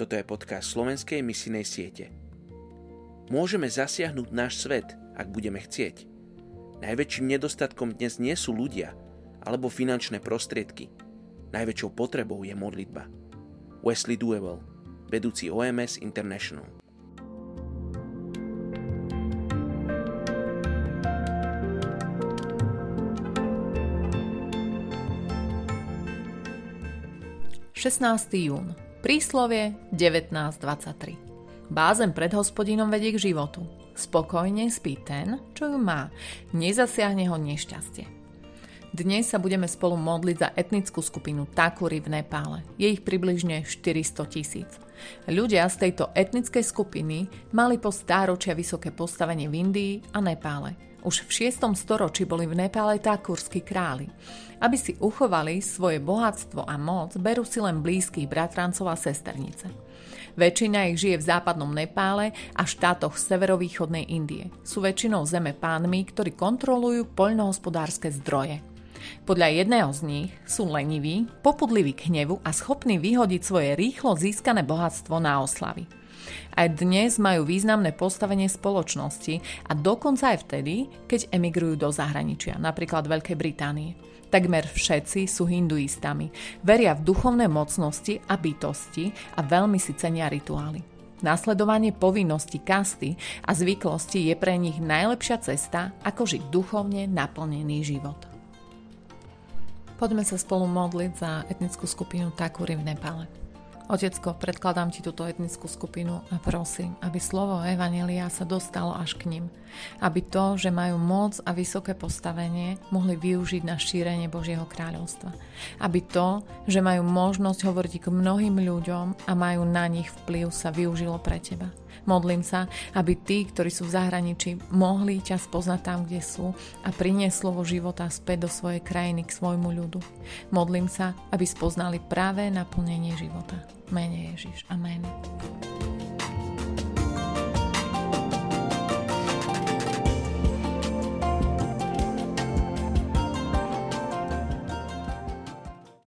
Toto je podcast slovenskej misijnej siete. Môžeme zasiahnuť náš svet, ak budeme chcieť. Najväčším nedostatkom dnes nie sú ľudia alebo finančné prostriedky. Najväčšou potrebou je modlitba. Wesley Duewell, vedúci OMS International. jún Príslovie 19.23 Bázen pred hospodinom vedie k životu. Spokojne spí ten, čo ju má. Nezasiahne ho nešťastie. Dnes sa budeme spolu modliť za etnickú skupinu Takuri v Nepále. Je ich približne 400 tisíc. Ľudia z tejto etnickej skupiny mali po stáročia vysoké postavenie v Indii a Nepále. Už v 6. storočí boli v Nepále takurskí králi. Aby si uchovali svoje bohatstvo a moc, berú si len blízkych bratrancov a sesternice. Väčšina ich žije v západnom Nepále a štátoch severovýchodnej Indie. Sú väčšinou zeme pánmi, ktorí kontrolujú poľnohospodárske zdroje. Podľa jedného z nich sú leniví, popudliví k hnevu a schopní vyhodiť svoje rýchlo získané bohatstvo na oslavy. Aj dnes majú významné postavenie spoločnosti a dokonca aj vtedy, keď emigrujú do zahraničia, napríklad Veľkej Británie. Takmer všetci sú hinduistami, veria v duchovné mocnosti a bytosti a veľmi si cenia rituály. Nasledovanie povinnosti kasty a zvyklosti je pre nich najlepšia cesta, ako žiť duchovne naplnený život. Poďme sa spolu modliť za etnickú skupinu Takuri v Nepale. Otecko, predkladám ti túto etnickú skupinu a prosím, aby slovo Evanelia sa dostalo až k nim. Aby to, že majú moc a vysoké postavenie, mohli využiť na šírenie Božieho kráľovstva. Aby to, že majú možnosť hovoriť k mnohým ľuďom a majú na nich vplyv, sa využilo pre teba. Modlím sa, aby tí, ktorí sú v zahraničí, mohli ťa spoznať tam, kde sú a priniesť slovo života späť do svojej krajiny k svojmu ľudu. Modlím sa, aby spoznali práve naplnenie života. Mene Ježiš. Amen.